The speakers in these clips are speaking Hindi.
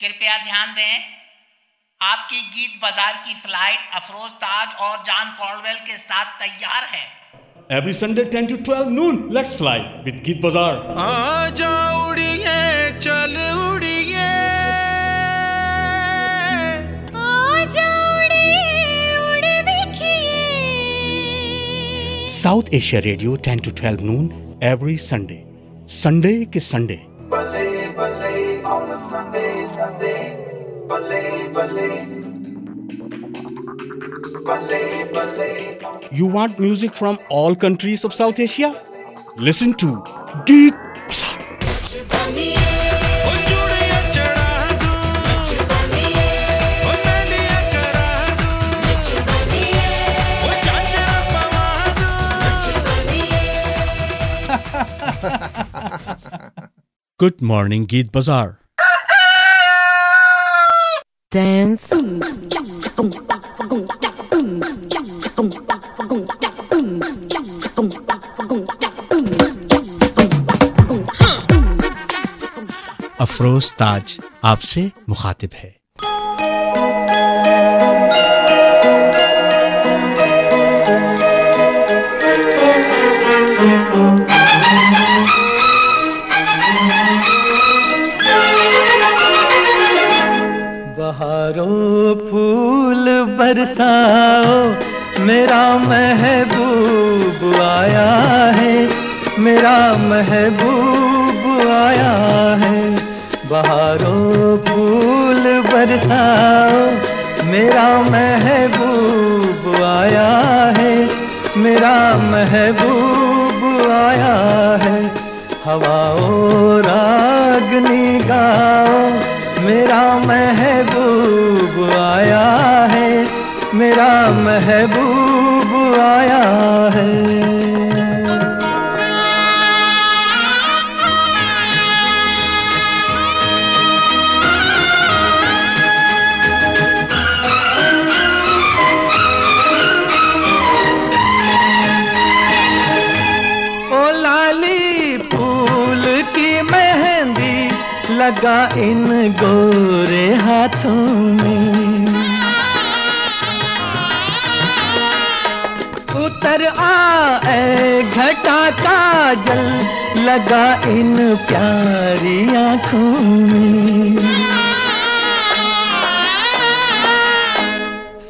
कृपया ध्यान दें आपकी गीत बाज़ार की फ़्लाइट अफरोज ताज और जान कॉर्डवेल के साथ तैयार है। Every Sunday ten to twelve noon let's fly with Geet Bazaar आ जाओ उड़िए चल उड़िए। South Asia radio ten to twelve noon every Sunday Sunday के Sunday You want music from all countries of South Asia? Listen to Geet Bazaar. Good morning, Geet Bazaar. Dance. Afroz Taj आपसे मुखातिब है। बहारों फूल बरसाओ मेरा महबूब आया है। मेरा महबूब आया है। बहारों फूल बरसाओ। मेरा महबूब आया है। मेरा महबूब आया है। हवाओं रागनी गाओ मेरा महबूब आया है। मेरा महबूब आया है। लगा इन गोरे हाथों आए घटा का जल लगा इन प्यारी आँखों में।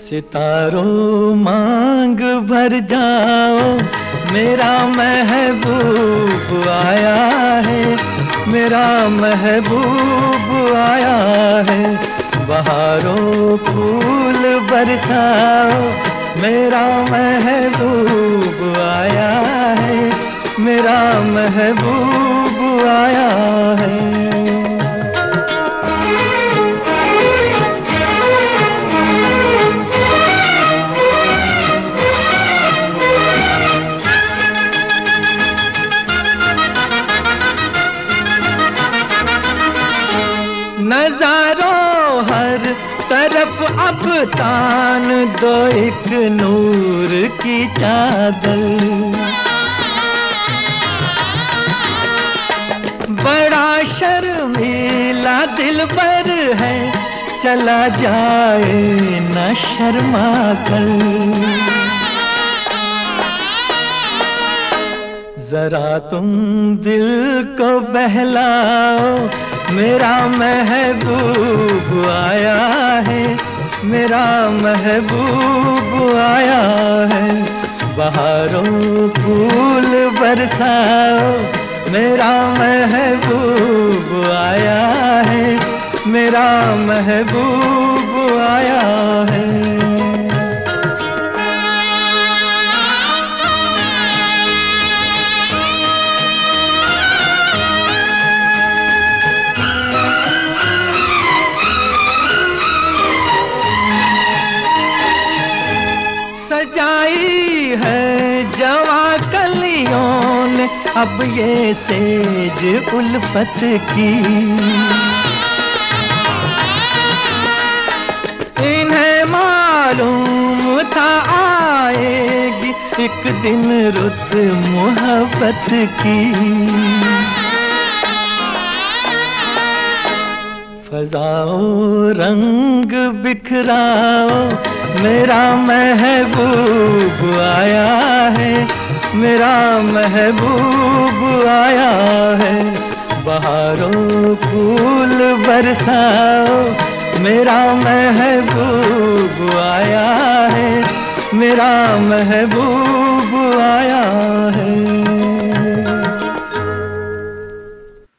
सितारों मांग भर जाओ, मेरा महबूब आया है, मेरा महबूब आया है, बहारों फूल बरसाओ। मेरा महबूब आया है मेरा महबूब आया है। तान दो एक नूर की चादर। बड़ा शर्मीला दिल पर है, चला जाए न शर्मा कर। जरा तुम दिल को बहलाओ, मेरा महबूब आया है। मेरा महबूब आया है। बाहरों फूल बरसाओ। मेरा महबूब आया है। मेरा महबूब आया है। अब ये सेज उल्फत की। इन्हें मालूम था आएगी एक दिन रुत मोहब्बत की। फजाओ रंग बिखराओ, मेरा महबूब आया है। मेरा महबूब आया है। बहारों फूल बरसाओ। मेरा महबूब आया है। मेरा महबूब आया है।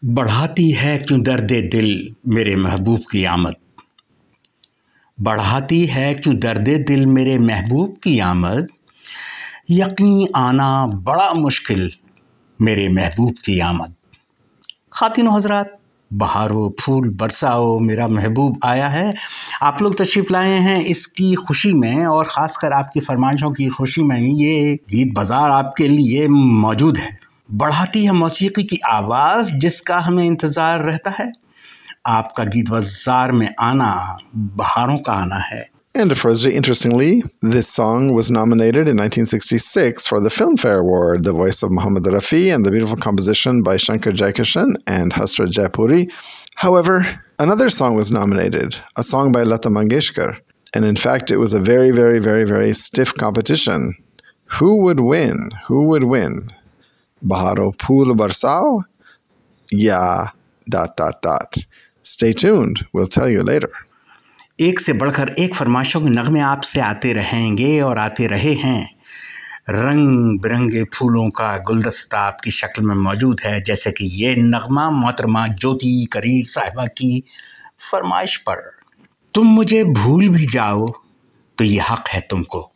बढ़ाती है क्यों दर्द दिल मेरे महबूब की आमद? बढ़ाती है क्यों दर्द दिल मेरे महबूब की आमद? यकीन आना बड़ा मुश्किल, मेरे महबूब की आमद। खातिन हजरात, बहारो फूल बरसाओ मेरा महबूब आया है। आप लोग तशरीफ़ लाए हैं इसकी खुशी में और ख़ासकर आपकी फरमाइशों की खुशी में ही ये गीत बाज़ार आपके लिए मौजूद है। बढ़ाती है मौसीकी की आवाज़ जिसका हमें इंतज़ार रहता है। आपका गीत बाज़ार में आना, बहारों का आना है। And interestingly, this song was nominated in 1966 for the Filmfare Award, the voice of Muhammad Rafi and the beautiful composition by Shankar Jaikishan and Hasrat Jaipuri. However, another song was nominated, a song by Lata Mangeshkar. And in fact, it was a very, very, very, very stiff competition. Who would win? Who would win? Baharo Pool Barsao? Yeah, dot, dot, dot. Stay tuned. We'll tell you later. एक से बढ़कर एक फरमाइशों के नगमे आपसे आते रहेंगे और आते रहे हैं। रंग बिरंगे फूलों का गुलदस्ता आपकी शक्ल में मौजूद है, जैसे कि ये नगमा मोहतरमा ज्योति करीर साहिबा की फरमाइश पर। तुम मुझे भूल भी जाओ तो ये हक है तुमको।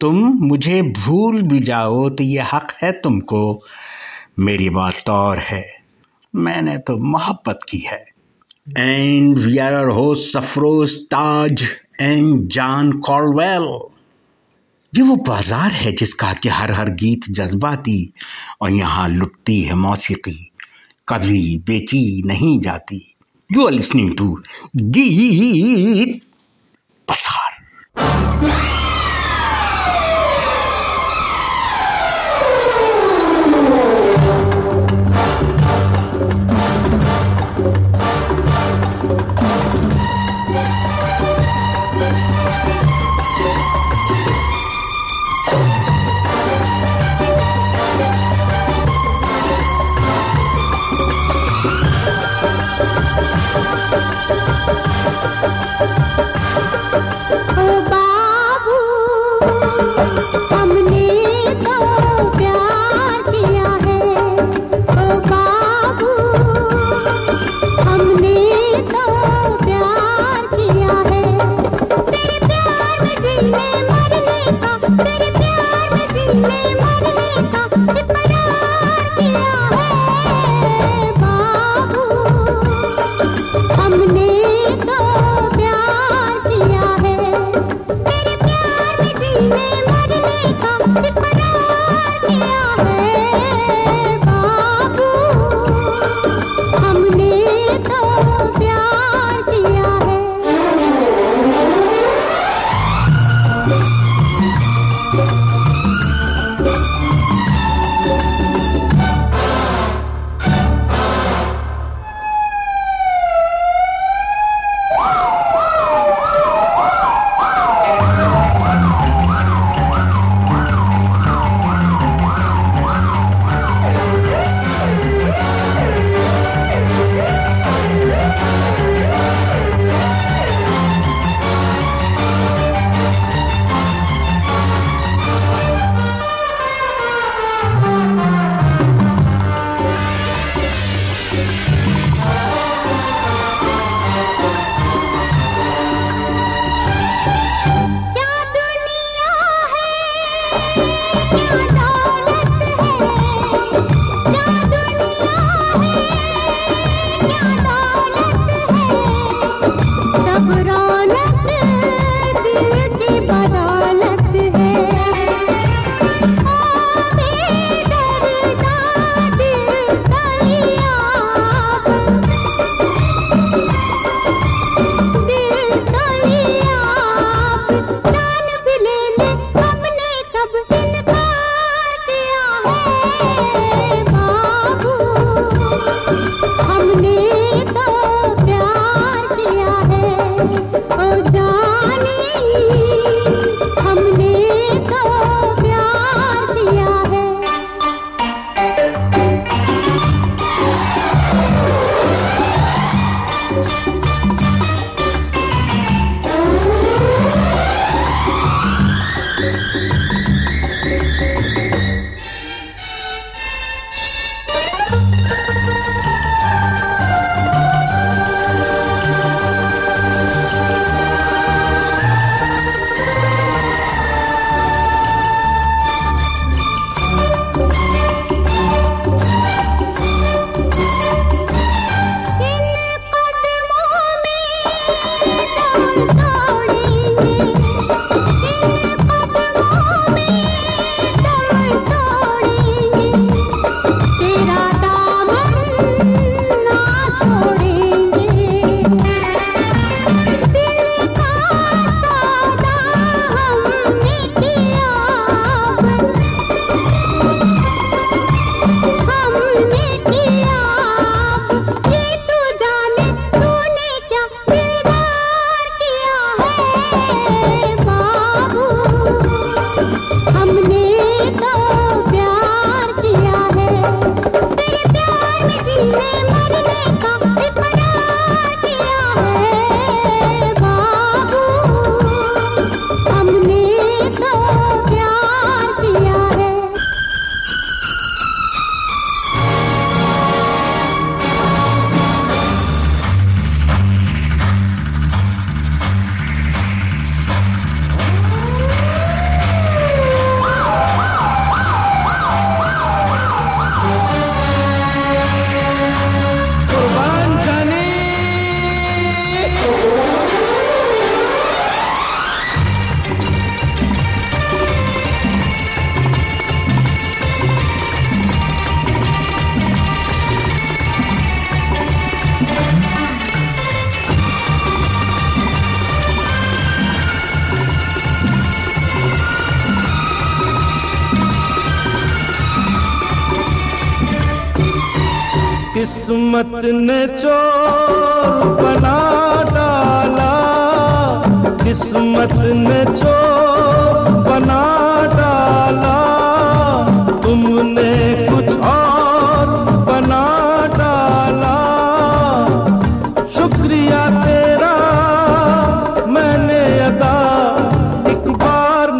तुम मुझे भूल भी जाओ तो ये हक है तुमको। मेरी बात और है। मैंने तो मोहब्बत की है। And we are host Safroz Taj and John Colwell. ये वो बाज़ार है जिसका कि हर हर गीत जज्बाती और यहाँ लुटती है मौसीकी। कभी बेची नहीं जाती। यू आर लिसनिंग टू गीत बाज़ार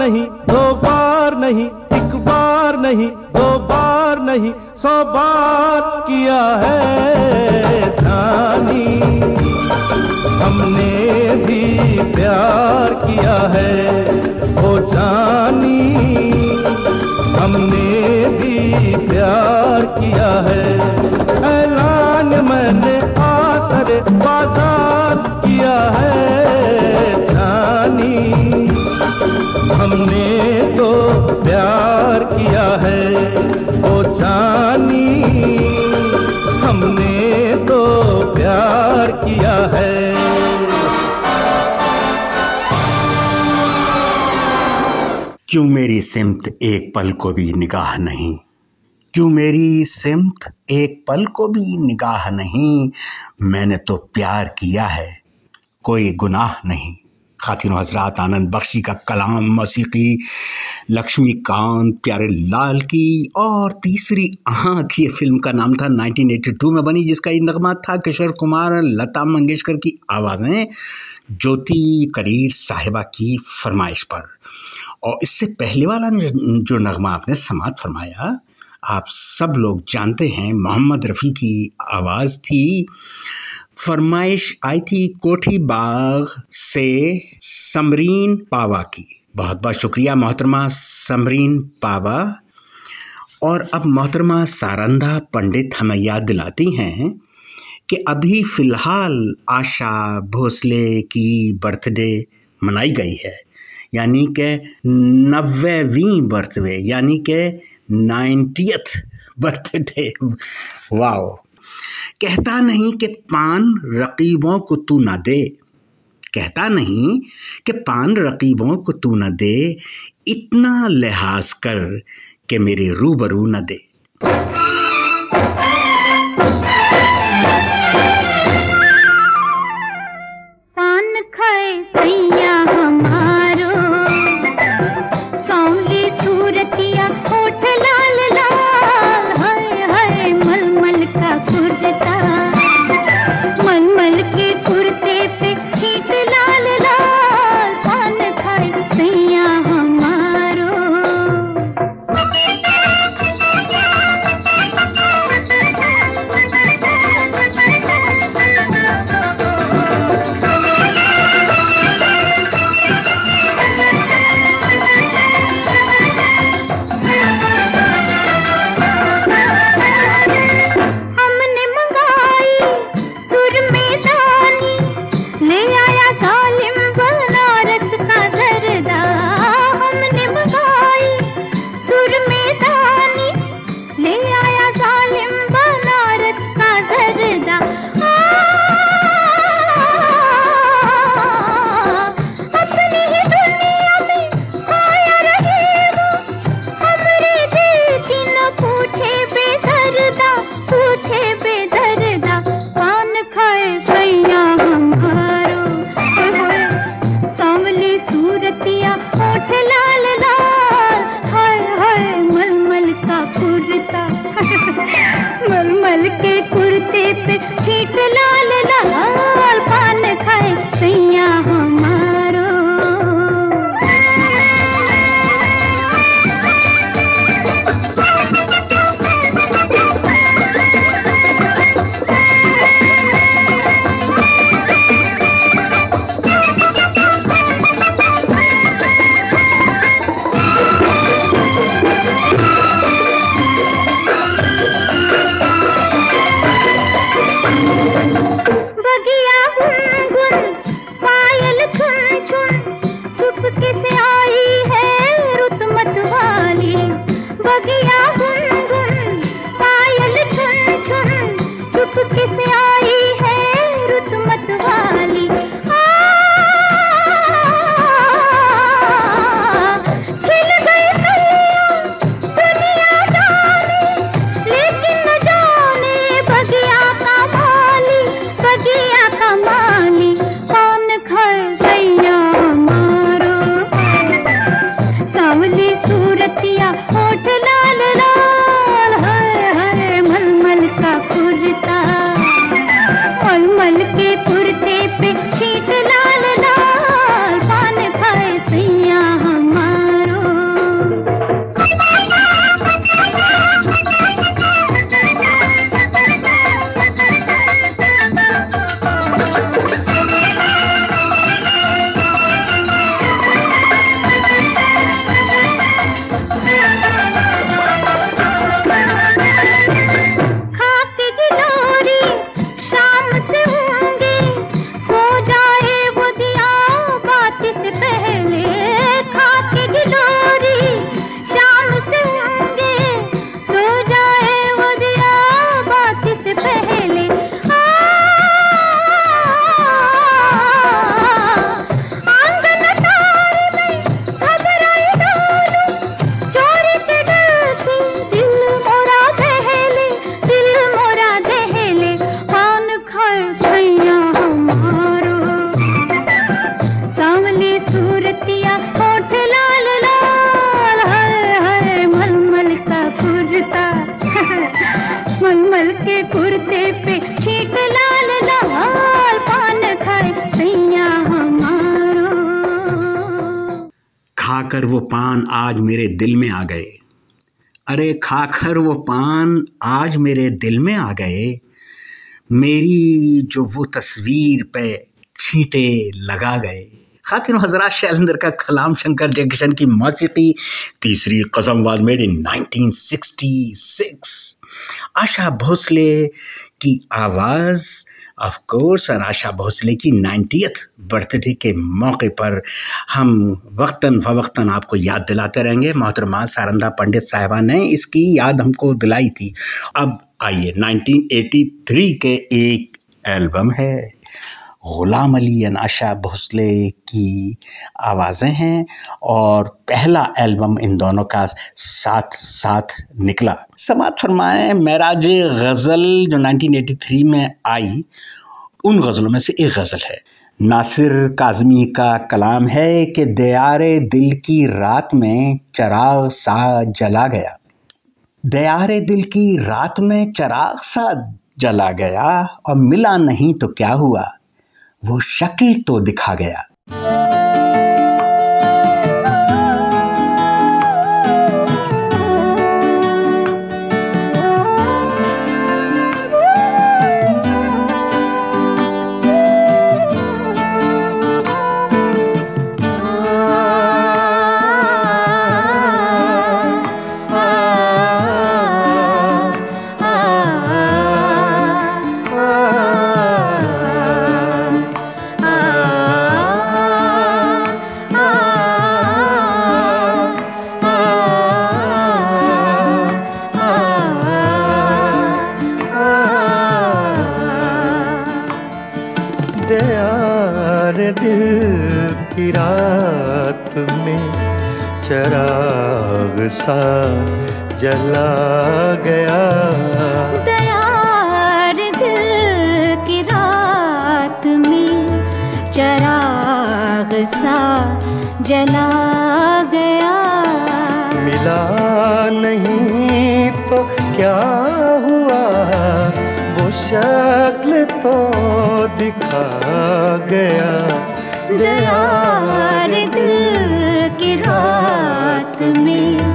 नहीं, दो बार नहीं, एक बार नहीं, दो बार नहीं, सौ बार किया है जानी। हमने भी प्यार किया है ओ जानी। हमने भी प्यार किया है, ऐलान मैंने आसरे बाज़ार किया है। प्यार किया है, ओ जानी। हमने तो प्यार किया है। क्यों मेरी सिमत एक पल को भी निगाह नहीं? क्यों मेरी सिमत एक पल को भी निगाह नहीं? मैंने तो प्यार किया है, कोई गुनाह नहीं। खातिन हजरात आनंद बख्शी का कलाम, मौसीकी, लक्ष्मीकांत, प्यारे लाल की और तीसरी आँख, ये फ़िल्म का नाम था 1982 में बनी, जिसका ये नगमा था किशोर कुमार, लता मंगेशकर की आवाज़ें, ज्योति करीर साहिबा की फरमाइश पर। और इससे पहले वाला जो नगमा आपने समात फरमाया, आप सब लोग जानते हैं, मोहम्मद रफ़ी की आवाज़ थी फरमाइश आई थी कोठी बाग से समरीन पावा की। बहुत बहुत शुक्रिया मोहतरमा समरीन पावा। और अब मोहतरमा सारंदा पंडित हमें याद दिलाती हैं कि अभी फ़िलहाल आशा भोसले की बर्थडे मनाई गई है। यानी कि नब्बेवीं बर्थडे, यानी कि नाइन्टियथ बर्थडे। वाओ। कहता नहीं कि पान रकीबों को तू ना दे। कहता नहीं कि पान रकीबों को तू ना दे। इतना लिहाज कर कि मेरे रूबरू न दे। आज मेरे दिल में आ गए। अरे खाकर वो पान आज मेरे दिल में आ गए। मेरी जो वो तस्वीर पे छींटे लगा गए। खातिन हजरात शैलेंद्र का कलाम शंकर जयकिशन की मौसीकी Teesri Kasam was made in 1966 Asha Bhosle की आवाज़ ऑफ़ कोर्स आशा भोसले की 90th बर्थडे के मौके पर हम वक्ता फ़वक्तन आपको याद दिलाते रहेंगे। मोहतरमा सारंदा पंडित साहिबा ने इसकी याद हमको दिलाई थी। अब आइए 1983 के एक एल्बम है। ग़ुलाम अली एंड आशा भोसले की आवाज़ें हैं और पहला एल्बम इन दोनों का साथ साथ निकला। समात फरमाएँ, मेराज गज़ल जो 1983 में आई, उन गज़लों में से एक गज़ल है। नासिर काज़मी का कलाम है कि दयारे दिल की रात में चराग सा जला गया। दयारे दिल की रात में चराग सा जला गया और मिला नहीं तो क्या हुआ? वो शक्ल तो दिखा गया। जला गया। दयार दिल की रात में चराग सा जला गया। मिला नहीं तो क्या हुआ? वो शक्ल तो दिखा गया। दयार दिल की रात में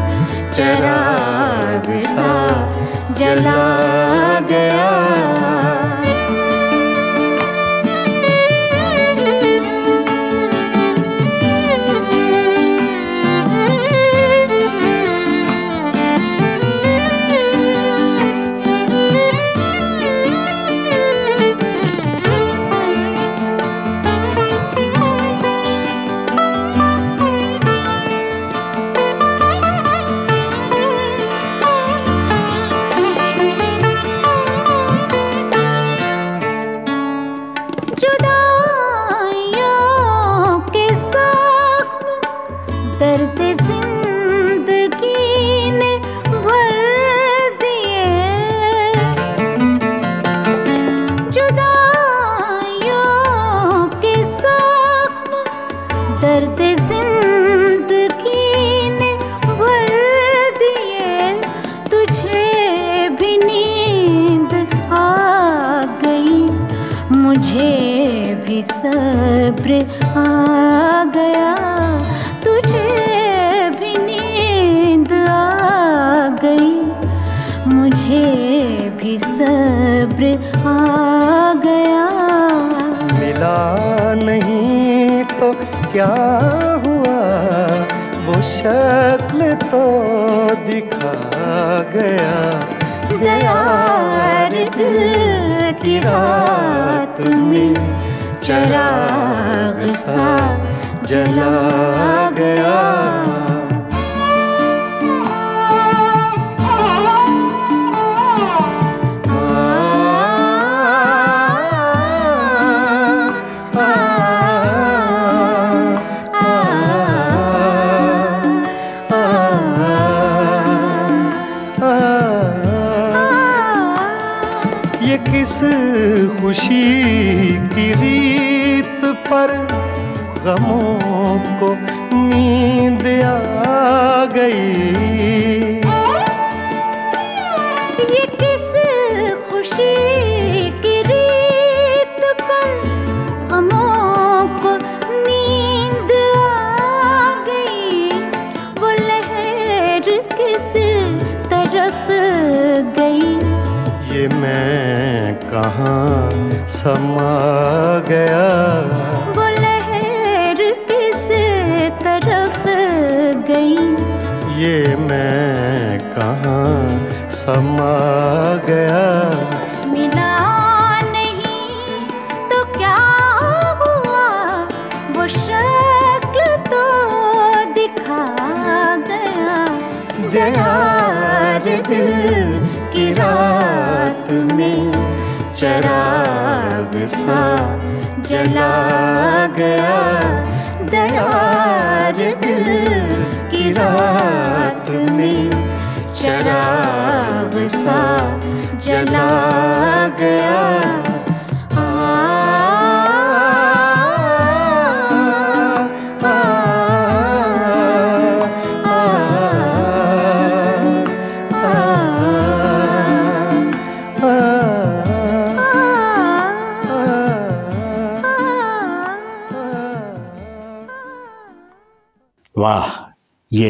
चराग सा जला गया। कहाँ समा गया। वो लहर किस तरफ़ गई? ये मैं कहाँ समा गया? चराग सा जला गया। दयार दिल की रात में चराग सा जला गया।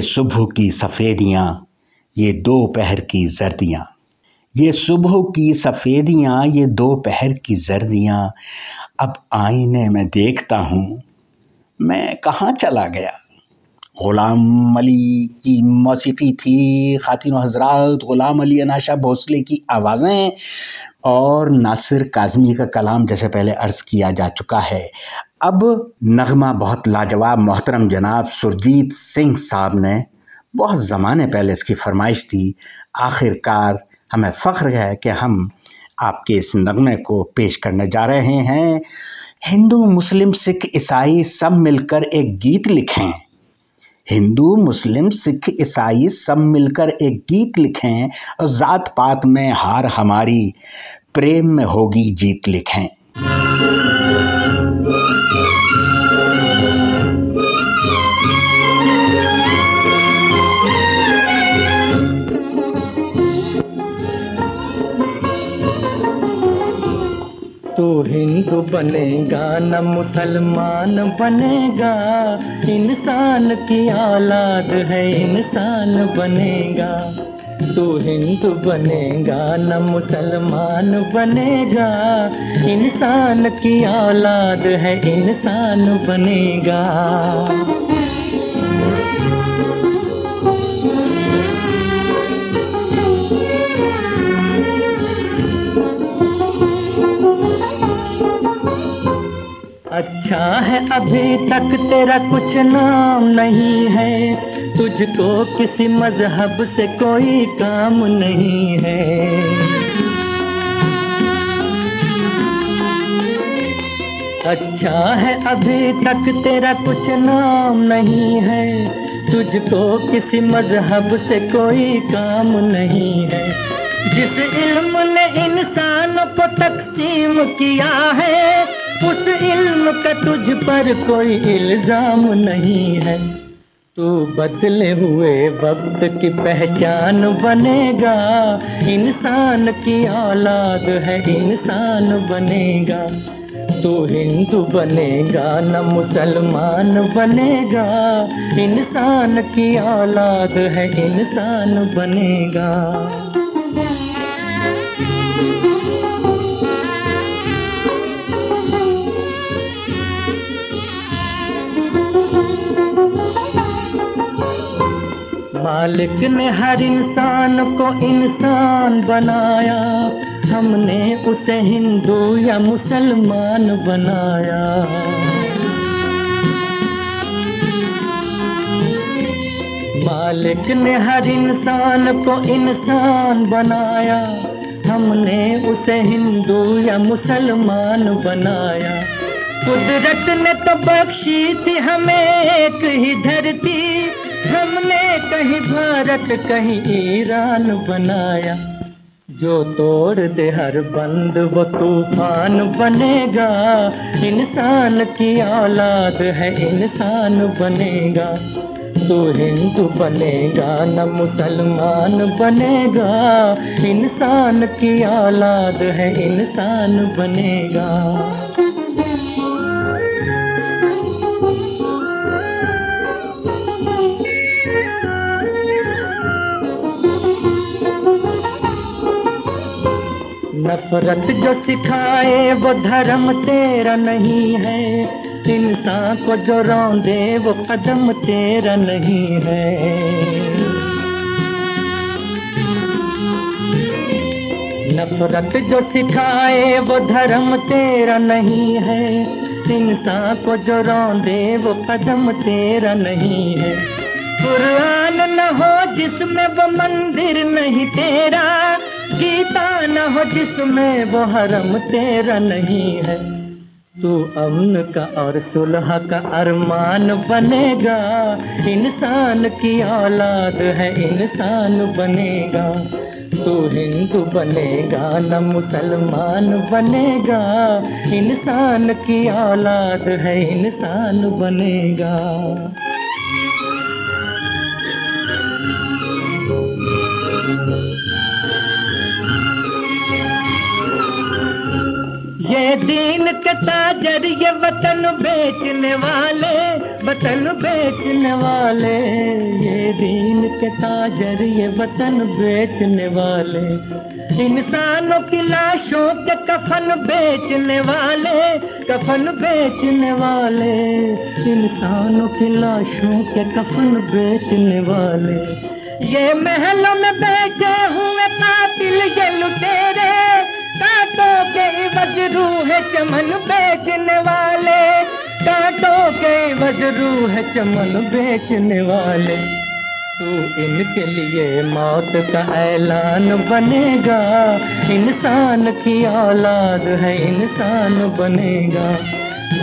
सुबह की सफ़ेदियाँ, ये दोपहर की जर्दियाँ। ये सुबह की सफ़ेदियाँ, ये दोपहर की जर्दियाँ। अब आईने में देखता हूँ, मैं कहाँ चला गया? ग़ुलाम अली की मौसीकी थी, ख़ातिन हजरात, ग़ुलाम अली अनाशा भोसले की आवाज़ें। और नासिर काज़मी का कलाम जैसे पहले अर्ज़ किया जा चुका है। अब नगमा बहुत लाजवाब मोहतरम जनाब सुरजीत सिंह साहब ने बहुत ज़माने पहले इसकी फरमाइश थी, आखिरकार हमें फ़ख्र है कि हम आपके इस नगमे को पेश करने जा रहे हैं। हिंदू, मुस्लिम, सिख, ईसाई सब मिलकर एक गीत लिखें। हिंदू, मुस्लिम, सिख, ईसाई सब मिलकर एक गीत लिखें और ज़ात पात में हार हमारी प्रेम में होगी जीत लिखें। हिंदू बनेगा, न मुसलमान बनेगा। इंसान की औलाद है, इंसान बनेगा। तू हिंदू बनेगा, न मुसलमान बनेगा। इंसान की औलाद है, इंसान बनेगा। अच्छा है अभी तक तेरा कुछ नाम नहीं है। तुझको किसी मज़हब से कोई काम नहीं है। अच्छा है अभी तक तेरा कुछ नाम नहीं है। तुझको किसी मज़हब से कोई काम नहीं है। जिस इल्म ने इंसान को तकसीम किया है का तुझ पर कोई इल्ज़ाम नहीं है। तू बदले हुए वक्त की पहचान बनेगा। इंसान की औलाद है, इंसान बनेगा। तू हिंदू बनेगा, न मुसलमान बनेगा। इंसान की औलाद है, इंसान बनेगा। मालिक ने हर इंसान को इंसान बनाया। हमने उसे हिंदू या मुसलमान बनाया। मालिक ने हर इंसान को इंसान बनाया। हमने उसे हिंदू या मुसलमान बनाया। कुदरत ने तो बख्शी थी हमें एक ही धरती। हमने कहीं भारत, कहीं ईरान बनाया। जो तोड़ दे हर बंद, वो तूफ़ान बनेगा। इंसान की औलाद है, इंसान बनेगा। तू हिंदू बनेगा, न मुसलमान बनेगा। इंसान की औलाद है, इंसान बनेगा। नफरत जो सिखाए, वो धर्म तेरा नहीं है। इंसान को जो रौंदे, वो कदम तेरा नहीं है। नफरत जो सिखाए, वो धर्म तेरा नहीं है। इंसान को जो रौंदे, वो कदम तेरा नहीं है। कुरान न हो जिसमें वो मंदिर नहीं तेरा। गीता न हो जिसमें वो हरम तेरा नहीं है, तू अमन का और सुलह का अरमान बनेगा। इंसान की औलाद है, इंसान बनेगा। तू हिंदू बनेगा न मुसलमान बनेगा। इंसान की औलाद है, इंसान बनेगा। ये दीन के ताजर ये वतन बेचने वाले, वतन बेचने वाले। ये दीन के ताजर ये वतन बेचने वाले। इंसानों की लाशों के कफन बेचने वाले, कफन बेचने वाले। इंसानों की लाशों के कफन बेचने वाले। ये महलों में बैठे हुए कातिल ये लुटेरे कांटों के वजरू है चमन बेचने वाले। कांटों के वजरू है चमन बेचने वाले। तू इनके लिए मौत का ऐलान बनेगा। इंसान की औलाद है, इंसान बनेगा।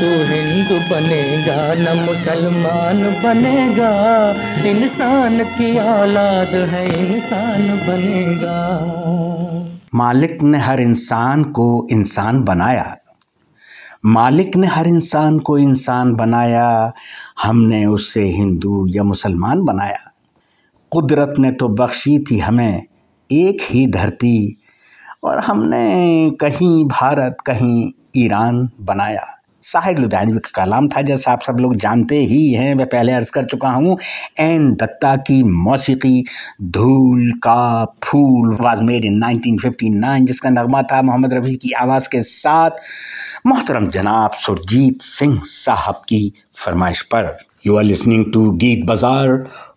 तू हिंदू बनेगा, न मुसलमान बनेगा। इंसान की औलाद है, इंसान बनेगा। मालिक ने हर इंसान को इंसान बनाया। मालिक ने हर इंसान को इंसान बनाया। हमने उसे हिंदू या मुसलमान बनाया। कुदरत ने तो बख्शी थी हमें एक ही धरती और हमने कहीं भारत, कहीं ईरान बनाया। साहिर लुधियानवी का कलाम था, जैसा आप सब लोग जानते ही हैं, मैं पहले अर्ज़ कर चुका हूँ, एन दत्ता की मौसीकी धूल का फूल वाज मेड इन 1959 जिसका नगमा था मोहम्मद रफ़ी की आवाज़ के साथ। मोहतरम जनाब सुरजीत सिंह साहब की फरमाइश पर यू आर लिसनिंग टू गीत बाज़ार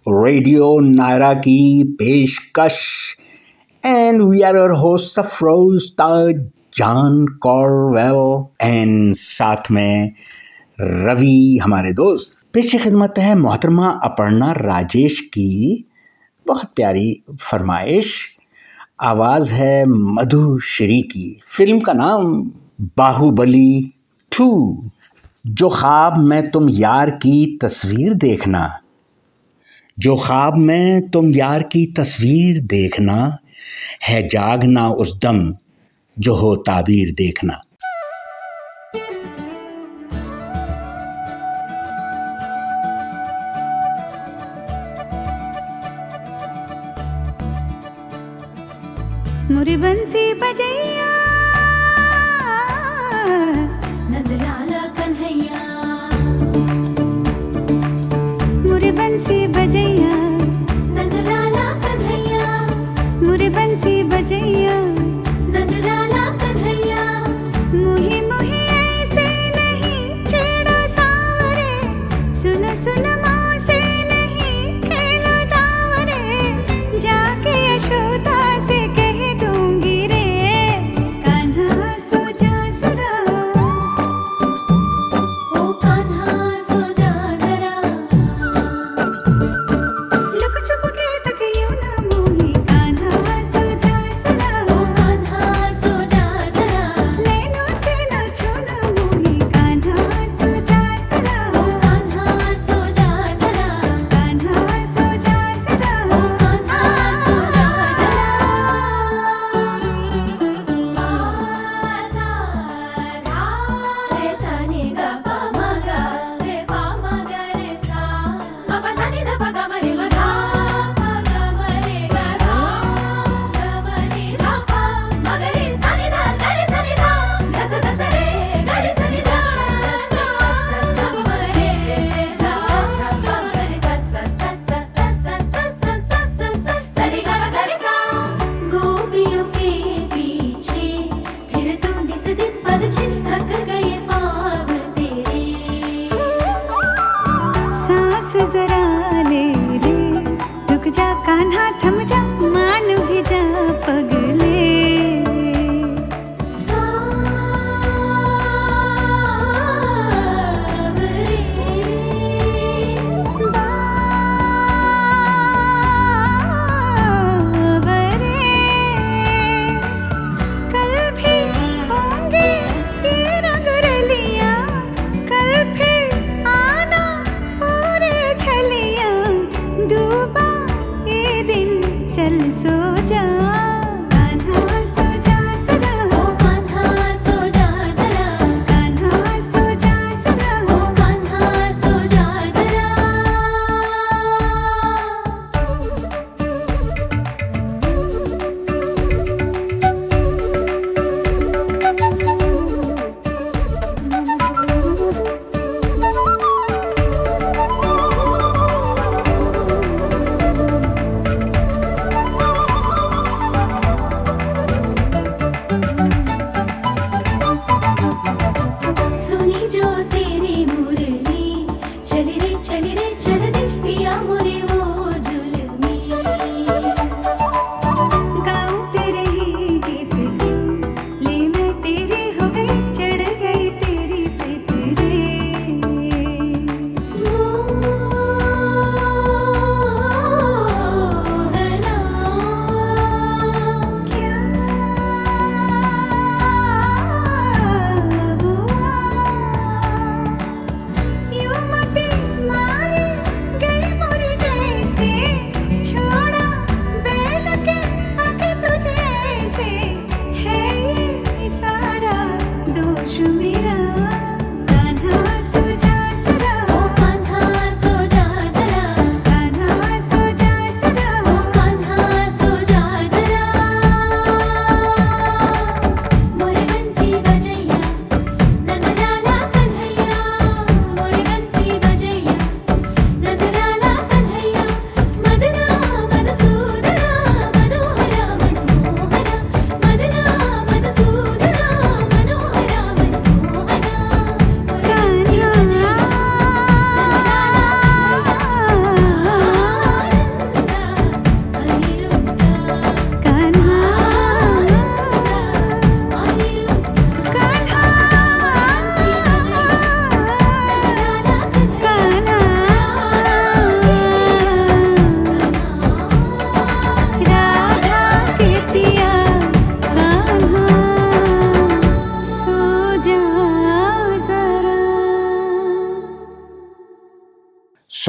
रेडियो नायरा की पेशकश। And we are our hosts, Afroz Taj John Corwell and साथ में रवि, हमारे दोस्त। पेश खिदमत है मोहतरमा अपर्णा राजेश की। बहुत प्यारी फरमाइश। आवाज़ है मधु श्री की। फ़िल्म का नाम बाहुबली टू। जो ख्वाब में तुम यार की तस्वीर देखना। जो ख्वाब में तुम यार की तस्वीर देखना है, जागना उस दम। जो हो ताबीर देखना। मुरी बंसी बजैया डूबा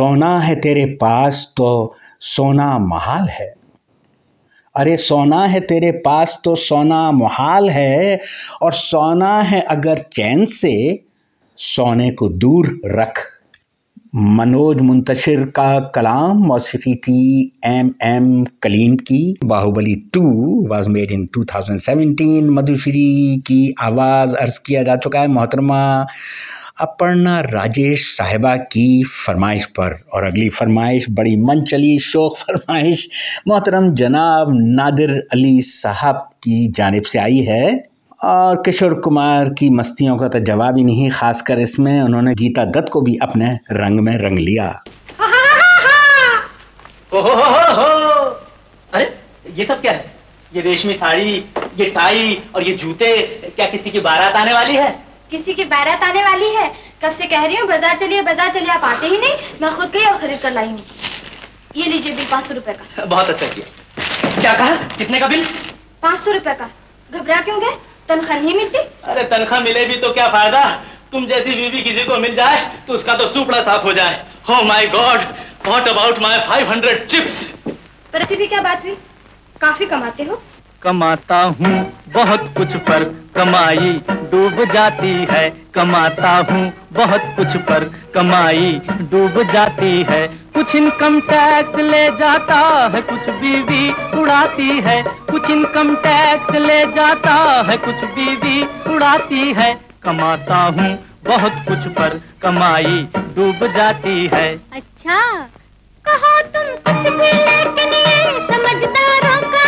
सोना है तेरे पास तो सोना महाल है। अरे सोना है तेरे पास तो सोना महाल है और सोना है अगर चैन से, सोने को दूर रख। मनोज मुंतशिर का कलाम मौसीकी थी एम एम कलीम की Baahubali two was made in 2017 Madhushree की आवाज़ अर्ज़ किया जा चुका है, मोहतरमा। अपर्णा राजेश साहिबा की फरमाइश पर। और अगली फरमाइश, बड़ी मन चली शोक फरमाइश, मोहतरम जनाब नादिर अली साहब की जानिब से आई है। और किशोर कुमार की मस्तियों का तो जवाब ही नहीं, खासकर इसमें उन्होंने गीता दत्त को भी अपने रंग में रंग लिया। अरे, ये सब क्या है? ये रेशमी साड़ी, ये टाई और ये जूते, क्या किसी की बारात आने वाली है? किसी की बारात आने वाली है? कब से कह रही हूँ बाज़ार चलिए बाज़ार चलिए आप आते ही नहीं मैं खुद गई और खरीद कर लाई हूँ। ये लीजिए बिल पाँच सौ रुपए का। बहुत अच्छा किया। क्या कहा? कितने का बिल? पाँच सौ रुपए का। घबरा क्यों गए? तनख्वाह नहीं मिलती? अरे तनख्वाह मिले भी तो क्या फ़ायदा? तुम जैसी बीवी किसी को मिल जाए तो उसका तो सुपड़ा साफ़ हो जाए। हो my god what about my 500 chips पर ऐसी भी क्या बात हुई? काफ़ी कमाते हो। कमाता हूँ, बहुत कुछ पर कमाई डूब जाती है। कमाता हूँ, बहुत कुछ पर कमाई डूब जाती है। कुछ इनकम टैक्स ले जाता है, कुछ बीवी उड़ाती है। कुछ इनकम टैक्स ले जाता है, कुछ बीवी उड़ाती है। कमाता हूँ, बहुत कुछ पर कमाई डूब जाती है। अच्छा कहो तुम कुछ भी, लेकिन ये समझदारों का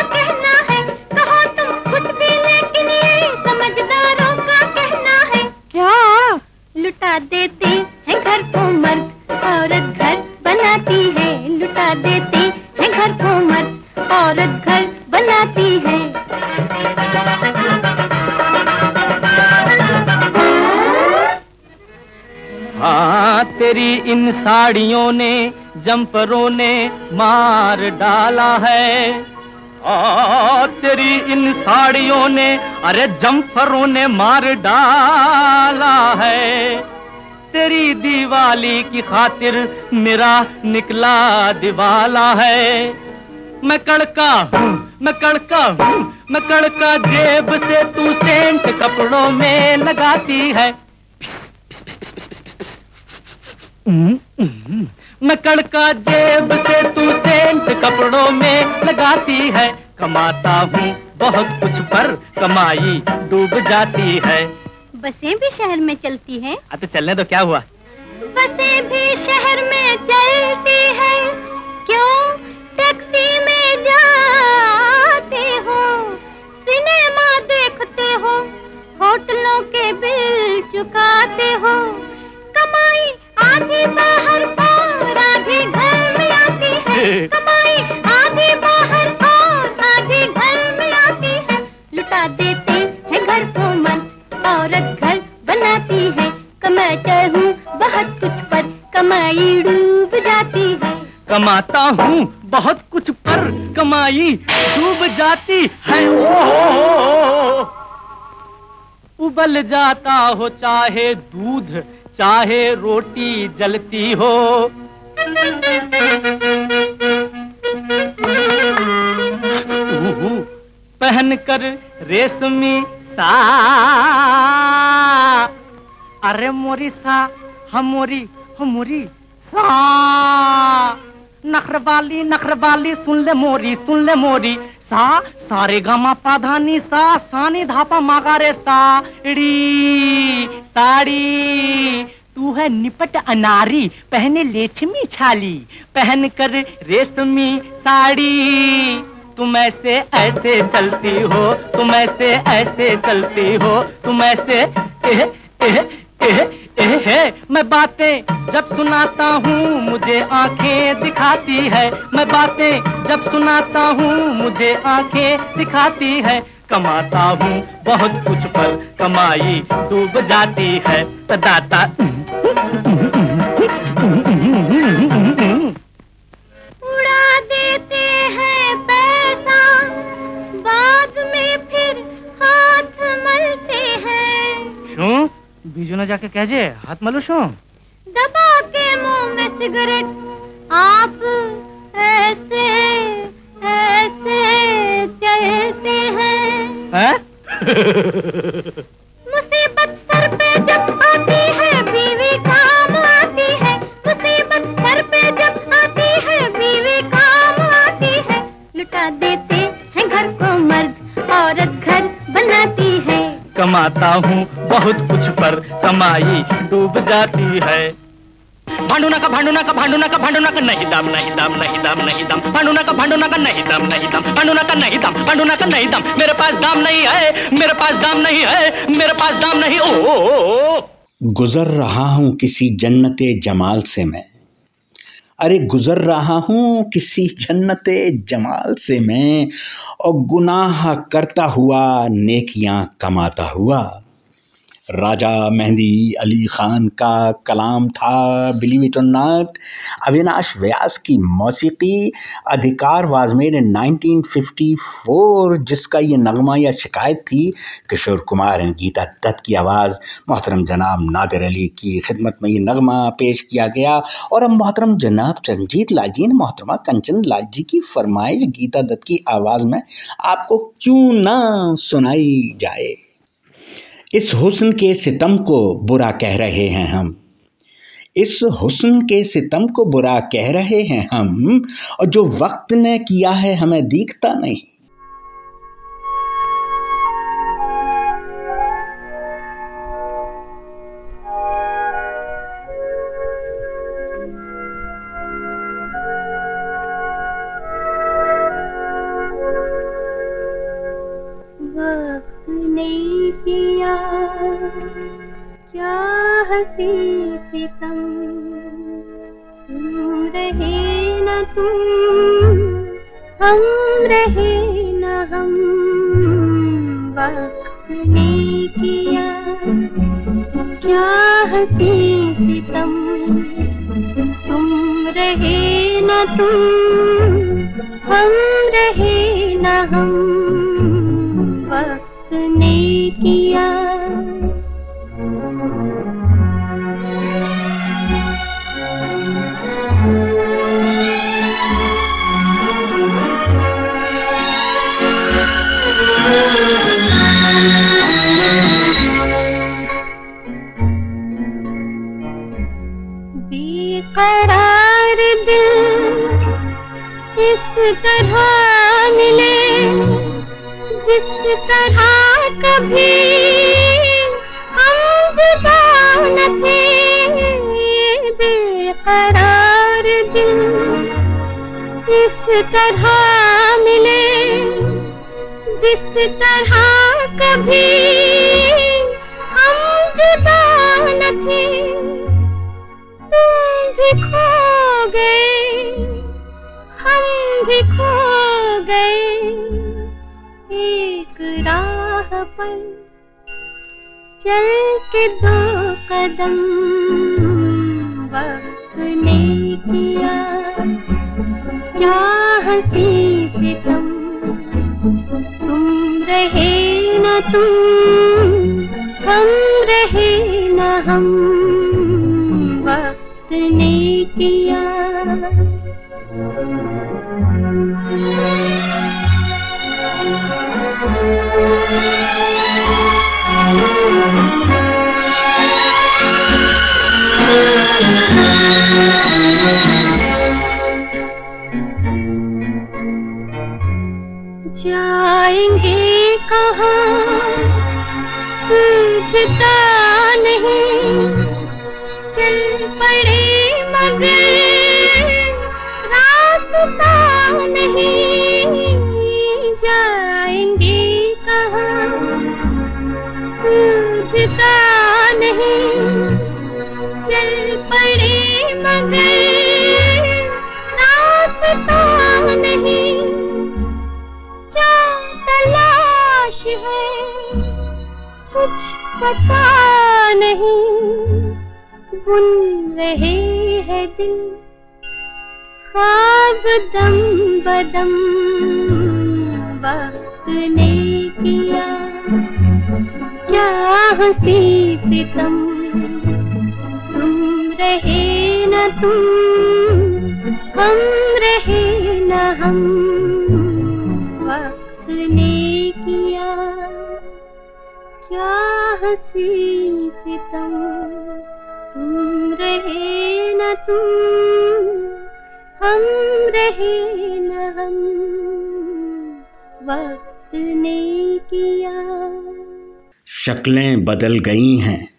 लुटा देते हैं घर को मर्द। औरत घर बनाती है, लुटा देते हैं घर को मर्द। औरत घर बनाती है। हाँ तेरी इन साड़ियों ने, जंपरों ने मार डाला है। तेरी इन साड़ियों ने अरे जम्फरों ने मार डाला है। तेरी दिवाली की खातिर मेरा निकला दिवाला है। मैं कड़का हूँ मैं कड़का हूँ मैं कड़का जेब से तू सेंट कपड़ों में लगाती है। हम्म, हम्म। मैं कड़का जेब से तू सेंट कपड़ों में लगाती है। कमाता हूँ बहुत कुछ पर कमाई डूब जाती है। बसें भी शहर में चलती हैं? तो चलने तो क्या हुआ? बसें भी शहर में चलती कमाता हूँ, बहुत कुछ पर कमाई, डूब जाती है। ओ उबल जाता हो चाहे दूध, चाहे रोटी जलती हो। पहन कर रेशमी सा। अरे मोरी सा हमोरी हमोरी सा। नखरबाली नखरबाली सुन ले मोरी सुन ले मोरी। सा सारे गामा पाधानी सा सानी धापा मागारे साड़ी साड़ी। तू है निपट अनारी पहने लेछमी छाली। पहन कर रेशमी साड़ी। तुम ऐसे ऐसे चलती हो तुम ऐसे ऐसे चलती हो तुम ऐसे एह, एह, एह, एह, है, मैं बातें जब सुनाता हूँ, मुझे आँखें दिखाती है। मैं बातें जब सुनाता हूँ, मुझे आँखें दिखाती है। कमाता हूँ बहुत कुछ पर, कमाई डूब जाती है। दाता બીજું ન જાકે કહેજે હાથ મળું શું दबा के मुंह में सिगरेट आप ऐसे ऐसे चलते हैं हैं मुसीबत सर पे जब आती है बीवी काम आती है मुसीबत सर पे जब आती है बीवी काम आती है लुटा देते कमाता हूँ, बहुत कुछ पर कमाई डूब जाती है। भांडू का भांडू का भांडू का भांडू का नहीं दाम नहीं दाम नहीं दाम नहीं दाम। भांडू का भांडू का नहीं दाम नहीं दाम। भांडू का नहीं दाम भांडू का नहीं दाम। मेरे पास दाम नहीं है, मेरे पास दाम नहीं है, मेरे पास दाम नहीं। ओ। गुजर रहा हूँ किसी जन्नत जमाल से मैं। अरे गुजर रहा हूँ किसी जन्नत जमाल से मैं, और गुनाह करता हुआ नेकियाँ कमाता हुआ। राजा मेहंदी, अली खान का कलाम था। बिलीव इट और नॉट अविनाश व्यास की मौसीकी अधिकार वाज मेड इन 1954 जिसका ये नगमा या शिकायत थी, किशोर कुमार एंड गीता दत्त की आवाज़, मोहतरम जनाब नादिर अली की खिदमत में ये नगमा पेश किया गया। और अब मोहतरम जनाब रंजीत लाल जी ने, मोहतरमा कंचन लाल जी की फरमाइश गीता दत्त की आवाज़ में आपको क्यों ना सुनाई जाए। इस हुस्न के सितम को बुरा कह रहे हैं हम। इस हुस्न के सितम को बुरा कह रहे हैं हम, और जो वक्त ने किया है हमें दिखता नहीं। हँसी तुम हम रहे न हम वक्त ने किया। जाएँगे सूझता नहीं। चल पड़े रहे हैं दिल, ख्वाब दम बदम, वक्त ने किया क्या हँसी सितम। तुम रहे न तुम, हम रहे न हम, वक्त ने किया क्या हँसी सितम। तुम रहे न तुम, हम रहे न हम। वक्त ने किया। शक्लें बदल गई हैं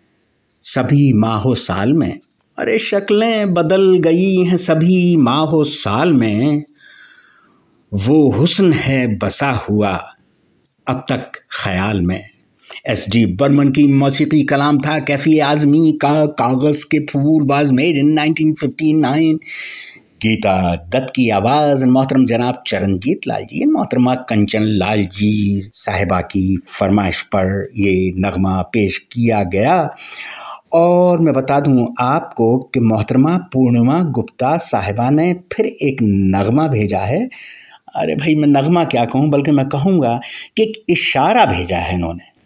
सभी माहो साल में। अरे शक्लें बदल गई हैं सभी माहो साल में। वो हुस्न है बसा हुआ अब तक ख्याल में। एस डी बर्मन की मौसीकी कलाम था, कैफी आजमी का Kaagaz Ke Phool was made in 1959 Geeta Dutt की आवाज़, मोहतरम जनाब चरणजीत लाल जी, मोहतरमा कंचन लाल जी साहिबा की फरमाइश पर ये नगमा पेश किया गया। और मैं बता दूँ आपको कि मोहतरमा पूर्णिमा गुप्ता साहिबा ने फिर एक नगमा भेजा है। अरे भाई, मैं नगमा क्या कहूँ, बल्कि मैं कहूँगा कि एक इशारा भेजा है इन्होंने।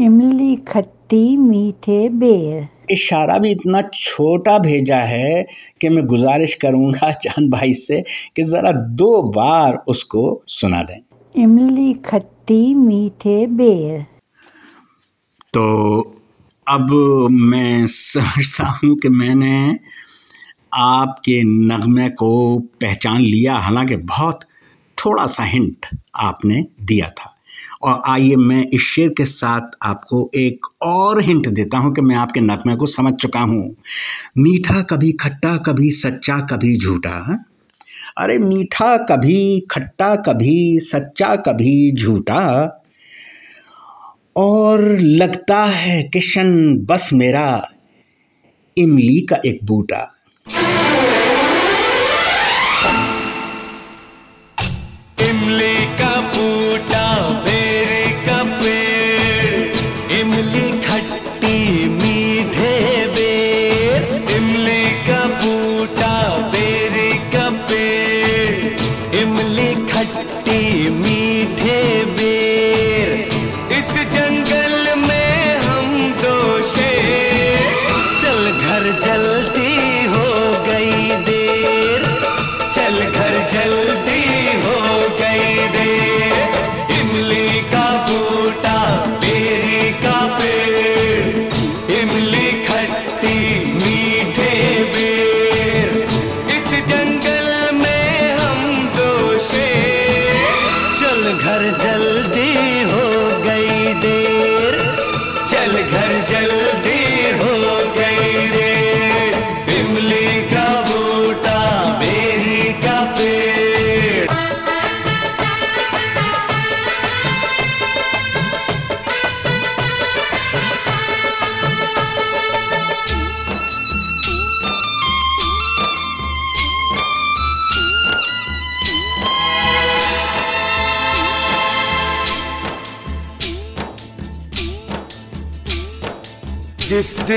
इमली खट्टी मीठे बेर। इशारा भी इतना छोटा भेजा है कि मैं गुजारिश करूँगा चाँद भाई से कि ज़रा दो बार उसको सुना दें। इमली खट्टी मीठे बेर। तो अब मैं समझता हूँ कि मैंने आपके नगमे को पहचान लिया। हालाँकि बहुत थोड़ा सा हिंट आपने दिया था। और आइए मैं इस शेर के साथ आपको एक और हिंट देता हूँ कि मैं आपके नगमे को समझ चुका हूँ। मीठा कभी खट्टा, कभी सच्चा, कभी झूठा। अरे मीठा कभी खट्टा, कभी सच्चा, कभी झूठा। और लगता है किशन बस मेरा, इमली का एक बूटा।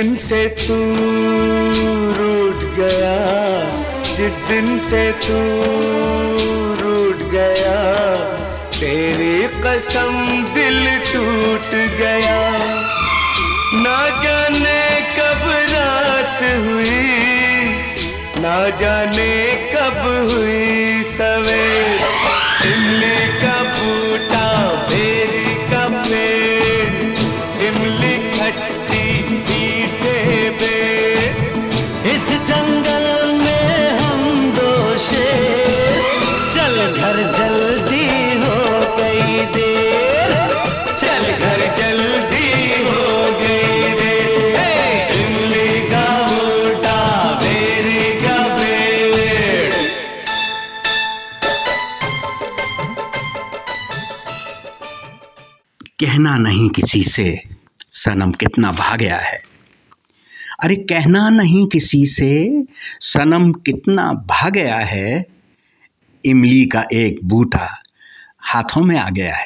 दिन से तू रूठ गया। जिस दिन से तू रूठ गया, तेरी कसम दिल टूट गया। ना जाने कब रात हुई, ना जाने कब हुई सवेर। कहना नहीं किसी से, सनम कितना भा गया है। अरे कहना नहीं किसी से, सनम कितना भा गया है। इमली का एक बूटा हाथों में आ गया है।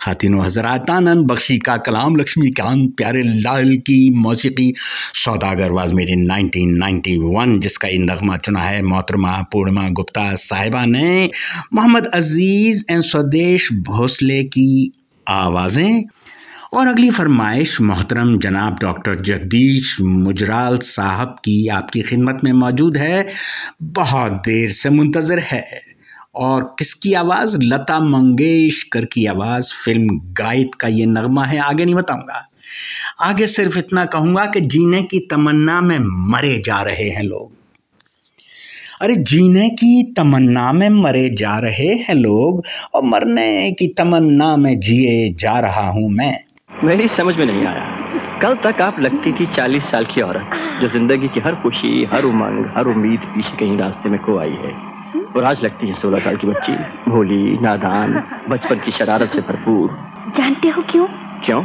खातिन हजरात आनंद बख्शी का कलाम लक्ष्मीकांत प्यारे लाल की मौसीकी सौदागर वाज इन 1991 जिसका ये नगमा चुना है मोहतरमा, पूर्णिमा, गुप्ता साहिबा ने। मोहम्मद अज़ीज़ एंड स्वदेश भोसले की आवाज़ें। और अगली फरमाइश मोहतरम जनाब डॉक्टर जगदीश मुजराल साहब की आपकी खिदमत में मौजूद है। बहुत देर से मुंतज़र है। और किसकी आवाज़? लता मंगेशकर की आवाज़। फ़िल्म गाइड का ये नगमा है। आगे नहीं बताऊँगा। आगे सिर्फ़ इतना कहूँगा कि जीने की तमन्ना में मरे जा रहे हैं लोग। अरे जीने की तमन्ना में मरे जा रहे हैं लोग और मरने की तमन्ना में जिए जा रहा हूँ मैं। मेरी समझ में नहीं आया। कल तक आप लगती थी चालीस साल की औरत जो ज़िंदगी की हर खुशी हर उमंग हर उम्मीद पीछे कहीं रास्ते में खो आई है। और आज लगती है सोलह साल की बच्ची भोली नादान बचपन की शरारत से भरपूर। जानते हो क्यों? क्यों?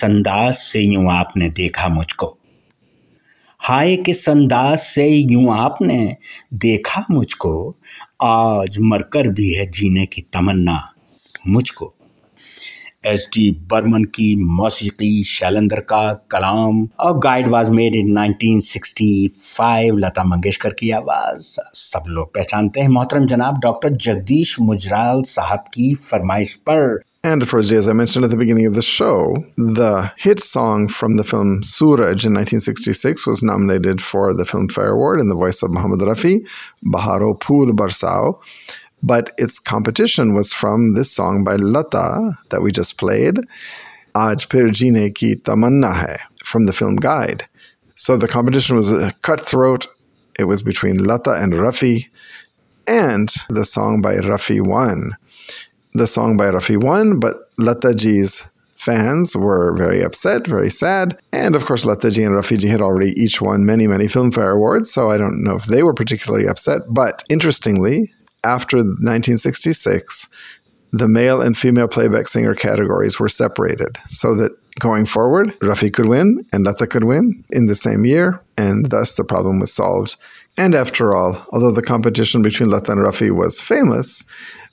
किस अंदाज से यूँ आपने देखा मुझको? हाय किस अंदाज से यूँ आपने देखा मुझको? आज मरकर भी है जीने की तमन्ना मुझको। एस डी बर्मन की मौसीकी शैलेंद्र का कलाम और Guide was made in 1965 Lata Mangeshkar की आवाज़। सब लोग पहचानते हैं मोहतरम जनाब डॉक्टर जगदीश मुजराल साहब की फरमाइश पर। And course, as I mentioned at the beginning of the show, the hit song from the film Suraj in 1966 was nominated for the Filmfare Award in the voice of Muhammad Rafi, Baharo Pool Barsao. But its competition was from this song by Lata that we just played, Aaj Phir Ki Tamanna Hai, from the film Guide. So the competition was cutthroat. It was between Lata and Rafi, and the song by Rafi won the song by Rafi won, but Lata Ji's fans were very upset, very sad. And of course, Lata Ji and Rafiji had already each won many, many Filmfare Awards, so I don't know if they were particularly upset. But interestingly, after 1966, the male and female playback singer categories were separated so that going forward, Rafi could win and Lata could win in the same year, and thus the problem was solved. And after all, although the competition between Lata and Rafi was famous,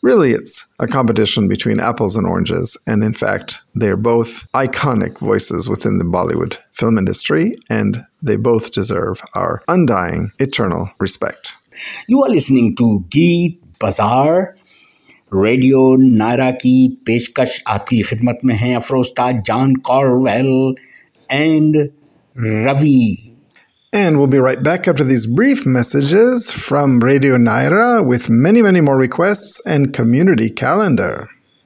really it's a competition between apples and oranges. And in fact, they're both iconic voices within the Bollywood film industry, and they both deserve our undying, eternal respect. You are listening to Geet Bazaar. Radio Naira की पेशकश आपकी खिदमत में है अफरोस्ताद John कॉर्वेल and Ravi and we'll be right back after these brief messages from Radio Naira with many, many more requests and community calendar.